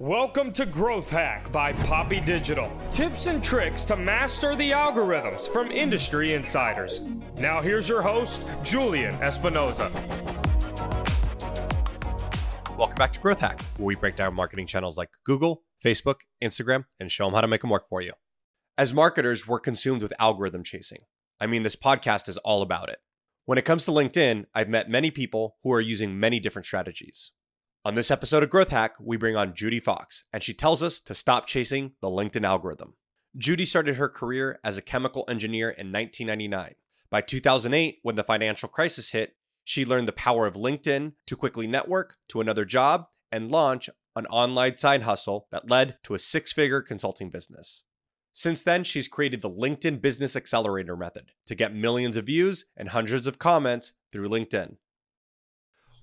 Welcome to Growth Hack by Poppy Digital. Tips and tricks to master the algorithms from industry insiders. Now, here's your host, Julian Espinoza. Welcome back to Growth Hack, where we break down marketing channels like Google, Facebook, Instagram, and show them how to make them work for you. As marketers, we're consumed with algorithm chasing. I mean, this podcast is all about it. When it comes to LinkedIn, I've met many people who are using many different strategies. On this episode of Growth Hack, we bring on Judy Fox, and she tells us to stop chasing the LinkedIn algorithm. Judy started her career as a chemical engineer in 1999. By 2008, when the financial crisis hit, she learned the power of LinkedIn to quickly network to another job and launch an online side hustle that led to a six figure consulting business. Since then, she's created the LinkedIn Business Accelerator method to get millions of views and hundreds of comments through LinkedIn.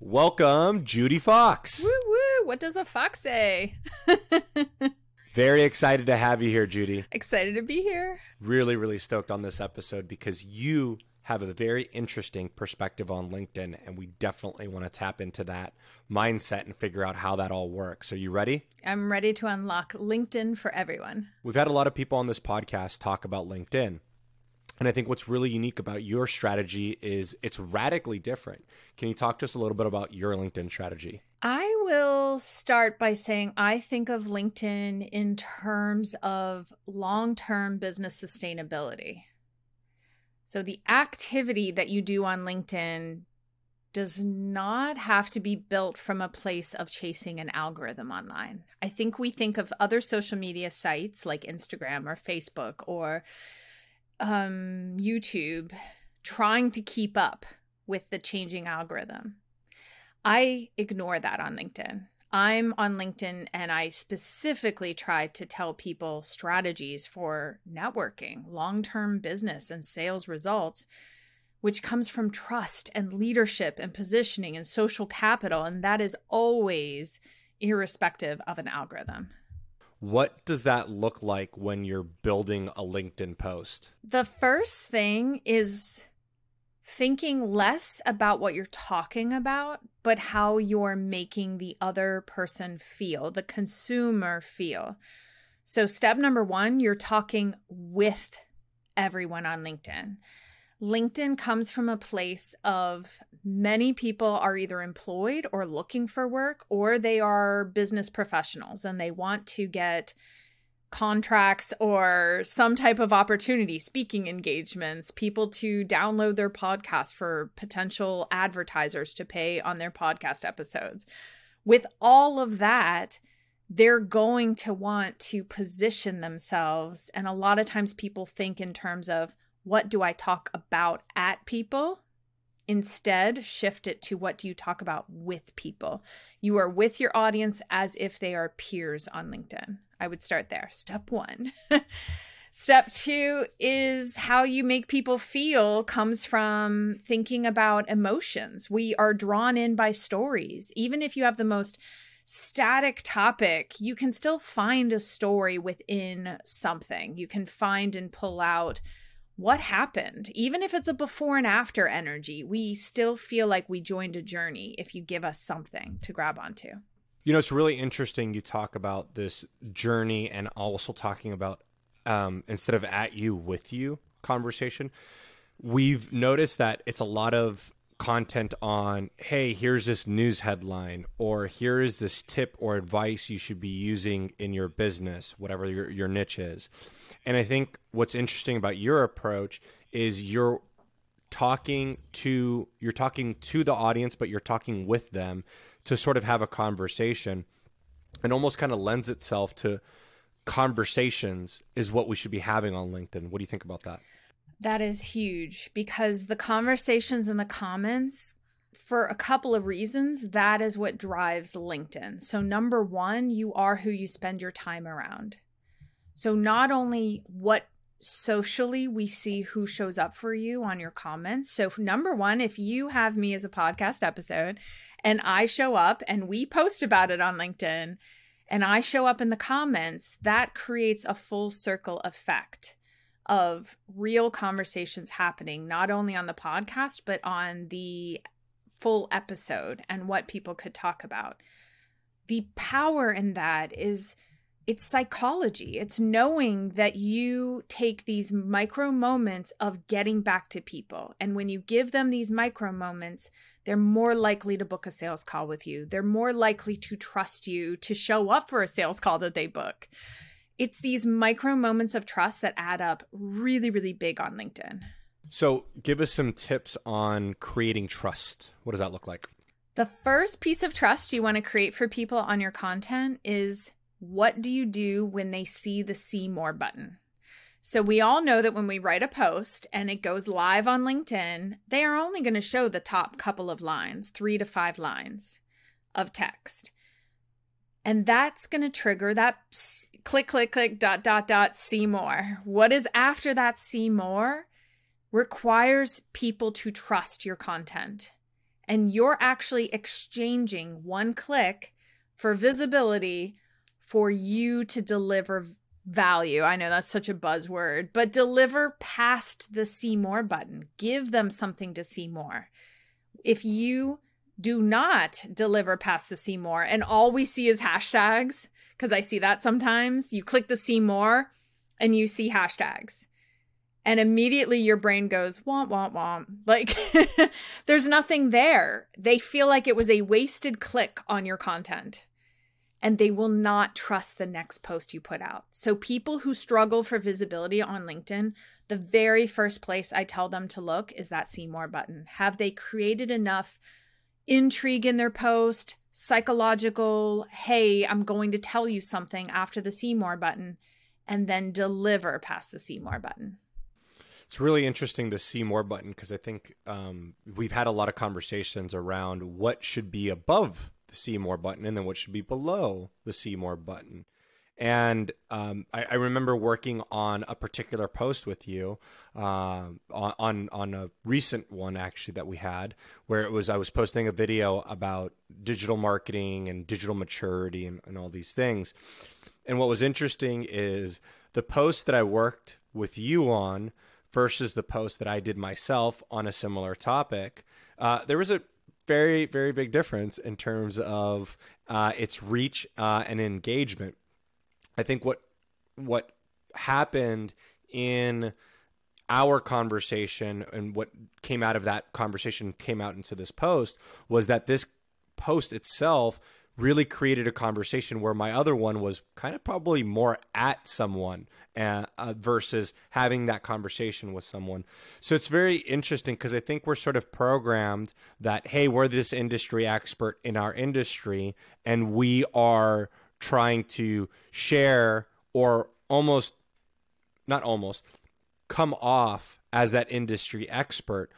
Welcome, Judy Fox. Woo woo! What does a fox say? Very excited to have you here, Judy. Excited to be here. Really, really stoked on this episode because you have a very interesting perspective on LinkedIn, and we definitely want to tap into that mindset and figure out how that all works. Are you ready? I'm ready to unlock LinkedIn for everyone. We've had a lot of people on this podcast talk about LinkedIn. And I think what's really unique about your strategy is it's radically different. Can you talk to us a little bit about your LinkedIn strategy? I will start by saying I think of LinkedIn in terms of long term business sustainability. So the activity that you do on LinkedIn does not have to be built from a place of chasing an algorithm online. I think we think of other social media sites like Instagram or Facebook or um, YouTube trying to keep up with the changing algorithm. I ignore that on LinkedIn. I'm on LinkedIn and I specifically try to tell people strategies for networking, long term business, and sales results, which comes from trust and leadership and positioning and social capital. And that is always irrespective of an algorithm. What does that look like when you're building a LinkedIn post? The first thing is thinking less about what you're talking about, but how you're making the other person feel, the consumer feel. So, step number one, you're talking with everyone on LinkedIn. LinkedIn comes from a place of many people are either employed or looking for work, or they are business professionals and they want to get contracts or some type of opportunity, speaking engagements, people to download their podcast for potential advertisers to pay on their podcast episodes. With all of that, they're going to want to position themselves. And a lot of times people think in terms of, what do I talk about at people? Instead, shift it to what do you talk about with people? You are with your audience as if they are peers on LinkedIn. I would start there. Step one. Step two is how you make people feel comes from thinking about emotions. We are drawn in by stories. Even if you have the most static topic, you can still find a story within something. You can find and pull out what happened. Even if it's a before and after energy, we still feel like we joined a journey if you give us something to grab onto. You know, it's really interesting you talk about this journey and also talking about um, instead of at you, with you conversation. We've noticed that it's a lot of content on, hey, here's this news headline, or here is this tip or advice you should be using in your business, whatever your, your niche is. And I think what's interesting about your approach is you're talking to you're talking to the audience, but you're talking with them to sort of have a conversation and almost kind of lends itself to conversations is what we should be having on LinkedIn. What do you think about that? That is huge because the conversations in the comments, for a couple of reasons, that is what drives LinkedIn. So, number one, you are who you spend your time around. So, not only what socially we see who shows up for you on your comments. So, number one, if you have me as a podcast episode and I show up and we post about it on LinkedIn and I show up in the comments, that creates a full circle effect of real conversations happening, not only on the podcast, but on the full episode and what people could talk about. the power in that is it's psychology. It's knowing that you take these micro moments of getting back to people. And when you give them these micro moments, they're more likely to book a sales call with you. They're more likely to trust you to show up for a sales call that they book. It's these micro moments of trust that add up really, really big on LinkedIn. So, give us some tips on creating trust. What does that look like? The first piece of trust you want to create for people on your content is what do you do when they see the see more button? So we all know that when we write a post and it goes live on LinkedIn, they are only going to show the top couple of lines, 3 to 5 lines of text. And that's going to trigger that click click click dot dot dot see more. What is after that see more requires people to trust your content. And you're actually exchanging one click for visibility for you to deliver value. I know that's such a buzzword, but deliver past the see more button. Give them something to see more. If you do not deliver past the see more and all we see is hashtags, because I see that sometimes, you click the see more and you see hashtags. And immediately your brain goes, womp, womp, womp. Like, there's nothing there. They feel like it was a wasted click on your content and they will not trust the next post you put out. So, people who struggle for visibility on LinkedIn, the very first place I tell them to look is that see more button. Have they created enough intrigue in their post, psychological, hey, I'm going to tell you something after the see more button, and then deliver past the see more button? It's really interesting the see more button because I think um, we've had a lot of conversations around what should be above the see more button and then what should be below the see more button. And um, I, I, remember working on a particular post with you uh, on on a recent one actually that we had, where it was I was posting a video about digital marketing and digital maturity and, and all these things. And what was interesting is the post that I worked with you on versus the post that I did myself on a similar topic. Uh, there was a very very big difference in terms of uh, its reach uh, and engagement. I think what what happened in our conversation and what came out of that conversation came out into this post was that this post itself really created a conversation where my other one was kind of probably more at someone uh, uh, versus having that conversation with someone. So it's very interesting because I think we're sort of programmed that, hey, we're this industry expert in our industry and we are trying to share or almost, not almost, come off as that industry expert.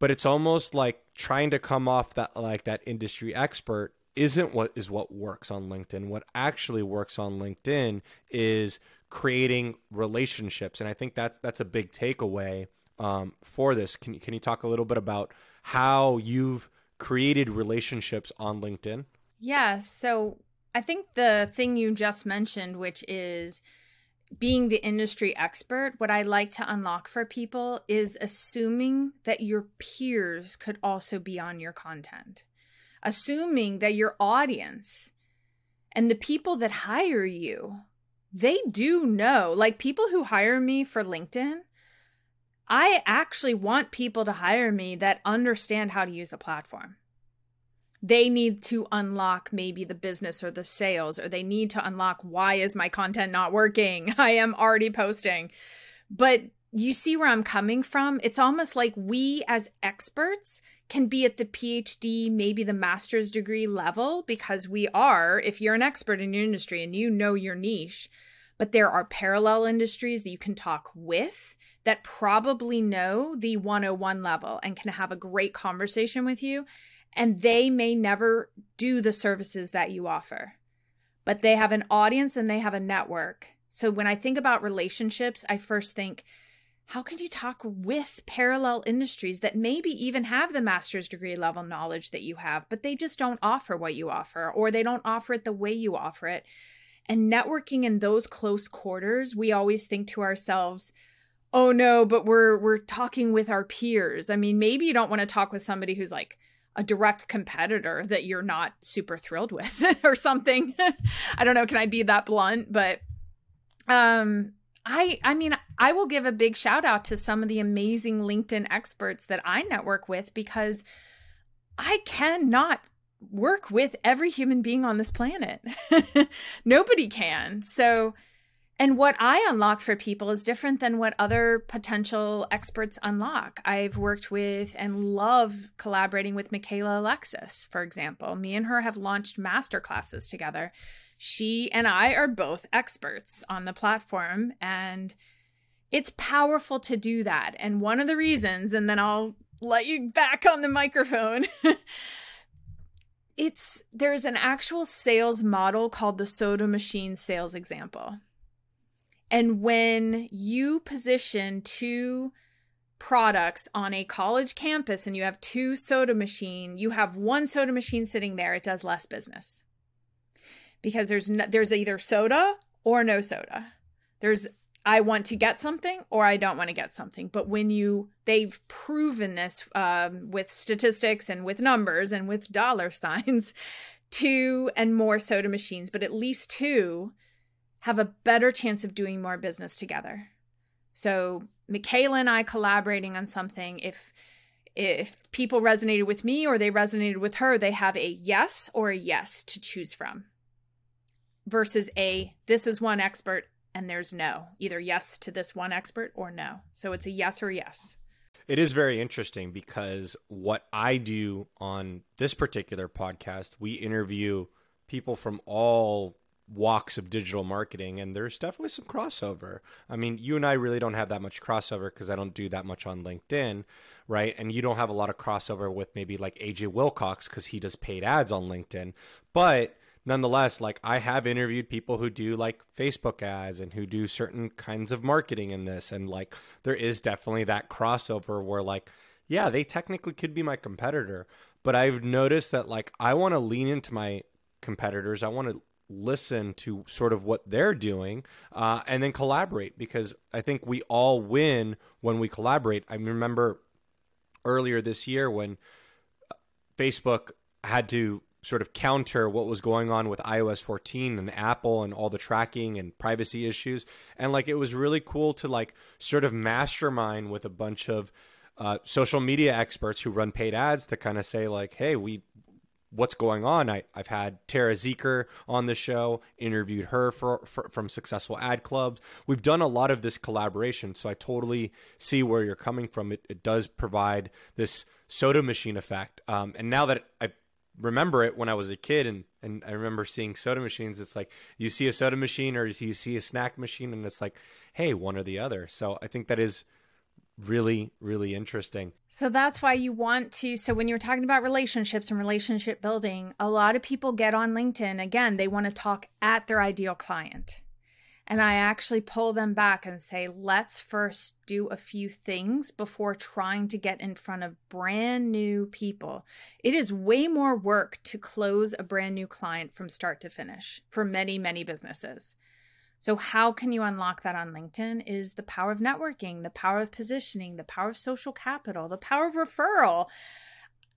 But it's almost like trying to come off that like that industry expert isn't what is what works on LinkedIn. What actually works on LinkedIn is creating relationships, and I think that's that's a big takeaway um, for this. Can can you talk a little bit about how you've created relationships on LinkedIn? Yeah. So I think the thing you just mentioned, which is being the industry expert, what I like to unlock for people is assuming that your peers could also be on your content assuming that your audience and the people that hire you, they do know. Like people who hire me for LinkedIn, I actually want people to hire me that understand how to use the platform. They need to unlock maybe the business or the sales, or they need to unlock why is my content not working? I am already posting. But you see where I'm coming from? It's almost like we as experts can be at the PhD, maybe the master's degree level, because we are, if you're an expert in your industry and you know your niche, but there are parallel industries that you can talk with that probably know the 101 level and can have a great conversation with you. And they may never do the services that you offer, but they have an audience and they have a network. So when I think about relationships, I first think, how can you talk with parallel industries that maybe even have the master's degree level knowledge that you have, but they just don't offer what you offer or they don't offer it the way you offer it? And networking in those close quarters, we always think to ourselves, oh no, but we're we're talking with our peers. I mean, maybe you don't want to talk with somebody who's like a direct competitor that you're not super thrilled with or something. I don't know, can I be that blunt? But um I I mean, I will give a big shout out to some of the amazing LinkedIn experts that I network with because I cannot work with every human being on this planet. Nobody can. So and what I unlock for people is different than what other potential experts unlock. I've worked with and love collaborating with Michaela Alexis, for example. Me and her have launched master classes together. She and I are both experts on the platform, and it's powerful to do that. And one of the reasons, and then I'll let you back on the microphone. it's there's an actual sales model called the soda machine sales example and when you position two products on a college campus and you have two soda machine, you have one soda machine sitting there, it does less business. Because there's no, there's either soda or no soda. There's I want to get something or I don't want to get something. But when you, they've proven this um, with statistics and with numbers and with dollar signs, two and more soda machines, but at least two have a better chance of doing more business together. So Michaela and I collaborating on something, if if people resonated with me or they resonated with her, they have a yes or a yes to choose from. Versus a this is one expert and there's no. Either yes to this one expert or no. So it's a yes or yes. It is very interesting because what I do on this particular podcast, we interview people from all walks of digital marketing and there's definitely some crossover. I mean, you and I really don't have that much crossover because I don't do that much on LinkedIn, right? And you don't have a lot of crossover with maybe like AJ Wilcox because he does paid ads on LinkedIn. But nonetheless, like I have interviewed people who do like Facebook ads and who do certain kinds of marketing in this. And like there is definitely that crossover where like, yeah, they technically could be my competitor. But I've noticed that like I want to lean into my competitors. I want to listen to sort of what they're doing uh, and then collaborate because I think we all win when we collaborate. I remember earlier this year when uh, Facebook had to sort of counter what was going on with iOS 14 and Apple and all the tracking and privacy issues. And like it was really cool to like sort of mastermind with a bunch of uh, social media experts who run paid ads to kind of say like, hey, we what's going on. I, I've had Tara Zirker on the show, interviewed her for, for, from Successful Ad Clubs. We've done a lot of this collaboration, so I totally see where you're coming from. It, it does provide this soda machine effect. Um, and now that I remember it when I was a kid and, and I remember seeing soda machines, it's like you see a soda machine or you see a snack machine, and it's like, hey, one or the other. So I think that is really really interesting. So that's why you want to so when you're talking about relationships and relationship building a lot of people get on linkedin again they want to talk at their ideal client. And i actually pull them back and say let's first do a few things before trying to get in front of brand new people. It is way more work to close a brand new client from start to finish for many many businesses so, how can you unlock that on LinkedIn? Is the power of networking, the power of positioning, the power of social capital, the power of referral.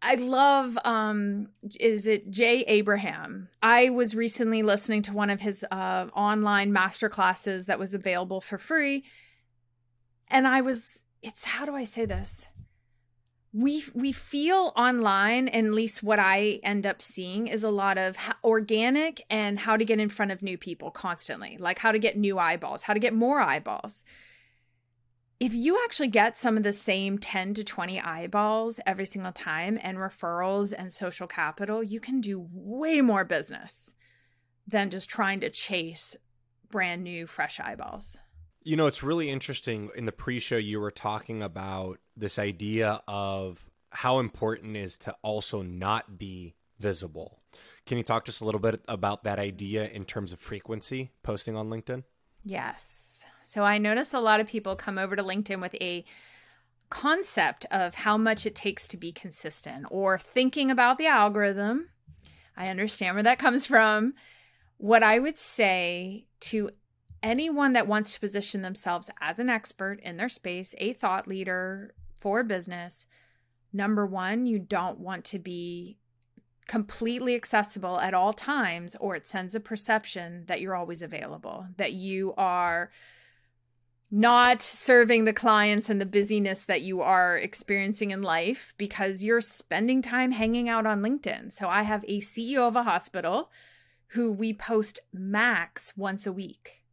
I love um is it Jay Abraham? I was recently listening to one of his uh online master classes that was available for free and I was it's how do I say this? We we feel online and at least what i end up seeing is a lot of organic and how to get in front of new people constantly like how to get new eyeballs how to get more eyeballs if you actually get some of the same 10 to 20 eyeballs every single time and referrals and social capital you can do way more business than just trying to chase brand new fresh eyeballs you know, it's really interesting. In the pre show, you were talking about this idea of how important is to also not be visible. Can you talk just a little bit about that idea in terms of frequency posting on LinkedIn? Yes. So I notice a lot of people come over to LinkedIn with a concept of how much it takes to be consistent or thinking about the algorithm. I understand where that comes from. What I would say to anyone that wants to position themselves as an expert in their space, a thought leader for business, Number one, you don't want to be completely accessible at all times, or it sends a perception that you're always available, that you are not serving the clients and the busyness that you are experiencing in life because you're spending time hanging out on LinkedIn. So I have a CEO of a hospital who we post max once a week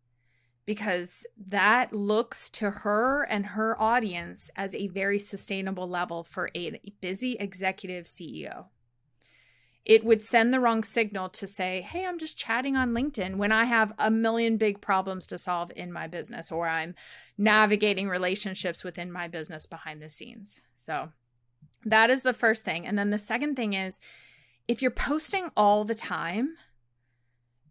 because that looks to her and her audience as a very sustainable level for a busy executive CEO it would send the wrong signal to say, Hey, I'm just chatting on LinkedIn when I have a million big problems to solve in my business or I'm navigating relationships within my business behind the scenes. So that is the first thing. And then the second thing is if you're posting all the time,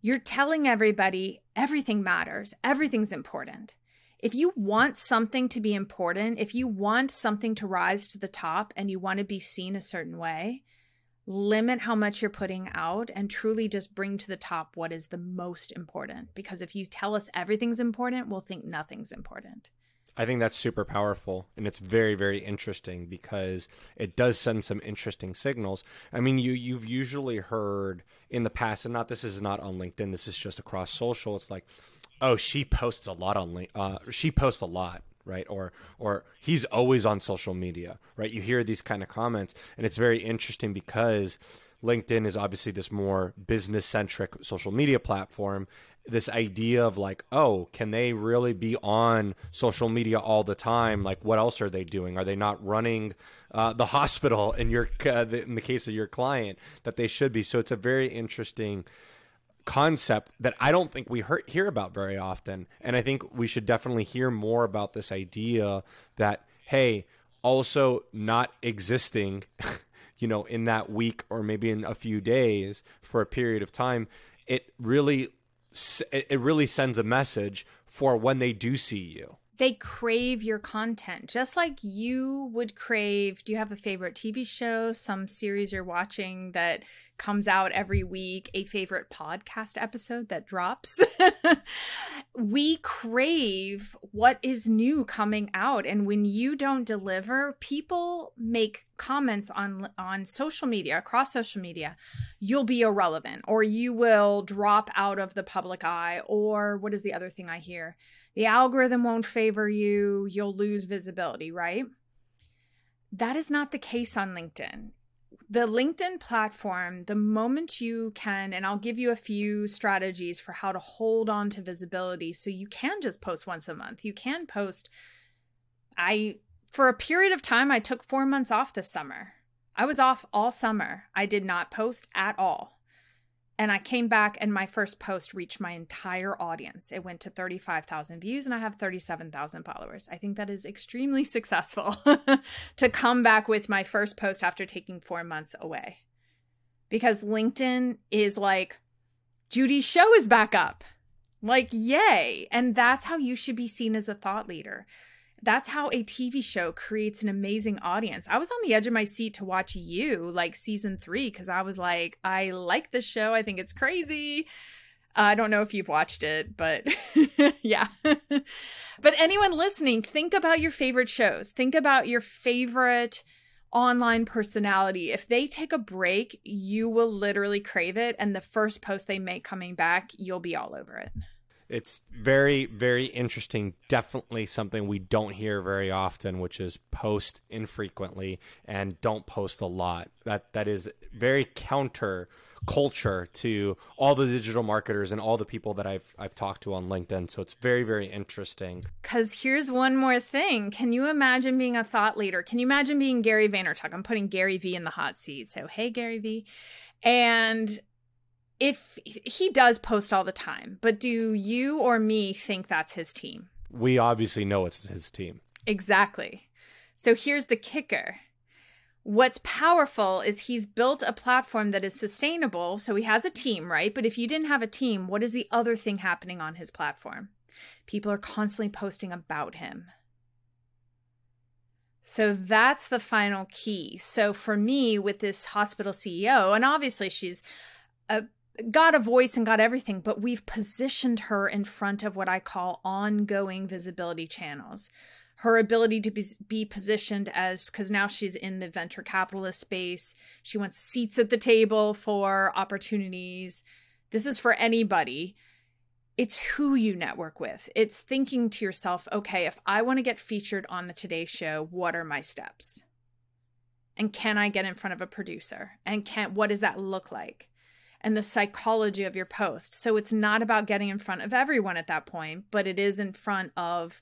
you're telling everybody everything matters, everything's important. If you want something to be important, if you want something to rise to the top and you want to be seen a certain way, limit how much you're putting out and truly just bring to the top what is the most important. Because if you tell us everything's important, we'll think nothing's important. I think that's super powerful and it's very very interesting because it does send some interesting signals. I mean you you've usually heard in the past and not this is not on LinkedIn this is just across social it's like oh she posts a lot on uh she posts a lot right? Or or he's always on social media right? You hear these kind of comments and it's very interesting because linkedin is obviously this more business centric social media platform. This idea of like oh can they really be on social media all the time? Like what else are they doing? Are they not running uh, the hospital in your uh, in the case of your client that they should be so it's a very interesting concept that I don't think we hear, hear about very often. And I think we should definitely hear more about this idea that, hey, also not existing, you know, in that week or maybe in a few days for a period of time, it really it really sends a message for when they do see you they crave your content just like you would crave do you have a favorite tv show some series you're watching that comes out every week a favorite podcast episode that drops? We crave what is new coming out and when you don't deliver people make comments on on social media across social media you'll be irrelevant or you will drop out of the public eye or what is the other thing i hear the algorithm won't favor you, you'll lose visibility, right? That is not the case on LinkedIn. The LinkedIn platform, the moment you can, and I'll give you a few strategies for how to hold on to visibility so you can just post once a month. You can post. I, for a period of time, I took four months off this summer. I was off all summer. I did not post at all. And I came back and my first post reached my entire audience. It went to 35,000 views and I have 37,000 followers. I think that is extremely successful to come back with my first post after taking four months away. Because LinkedIn is like, Judy's show is back up. Like, yay. And that's how you should be seen as a thought leader that's how a TV show creates an amazing audience. I was on the edge of my seat to watch you like season three because I was like, I like this show. I think it's crazy. I don't know if you've watched it, but yeah. but anyone listening, think about your favorite shows. Think about your favorite online personality. If they take a break, you will literally crave it. And the first post they make coming back, you'll be all over it it's very very interesting. Definitely something we don't hear very often which is post infrequently and don't post a lot. That that is very counter culture to all the digital marketers and all the people that I've I've talked to on LinkedIn. So it's very very interesting. Cuz here's one more thing. Can you imagine being a thought leader? Can you imagine being Gary Vaynerchuk? I'm putting Gary V in the hot seat. So hey Gary V and if he does post all the time, but do you or me think that's his team? We obviously know it's his team. Exactly. So here's the kicker. What's powerful is he's built a platform that is sustainable. So he has a team, right? But if you didn't have a team, what is the other thing happening on his platform? People are constantly posting about him. So that's the final key. So for me, with this hospital CEO, and obviously she's a got a voice and got everything, but we've positioned her in front of what I call ongoing visibility channels. her ability to be, be positioned as because now she's in the venture capitalist space. She wants seats at the table for opportunities. This is for anybody. It's who you network with. It's thinking to yourself okay if i want to get featured on the today show what are my steps? And can i get in front of a producer? And can what does that look like and the psychology of your post so it's not about getting in front of everyone at that point but it is in front of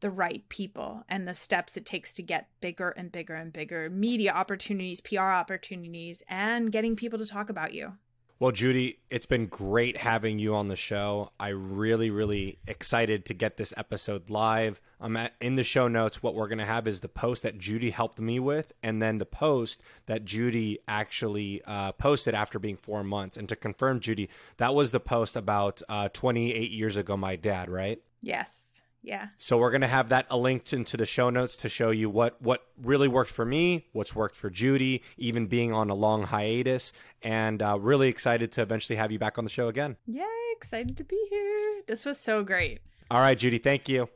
the right people and the steps it takes to get bigger and bigger and bigger media opportunities, PR opportunities, and getting people to talk about you. Well, Judy, it's been great having you on the show. I really, really excited to get this episode live. I'm at, in the show notes. What we're going to have is the post that Judy helped me with, and then the post that Judy actually uh, posted after being four months. And to confirm, Judy, that was the post about uh, 28 years ago, my dad, right? Yes. Yeah. So we're going to have that linked into the show notes to show you what what really worked for me, what's worked for Judy, even being on a long hiatus, and uh, really excited to eventually have you back on the show again. Yay! Excited to be here. This was so great. All right, Judy. Thank you.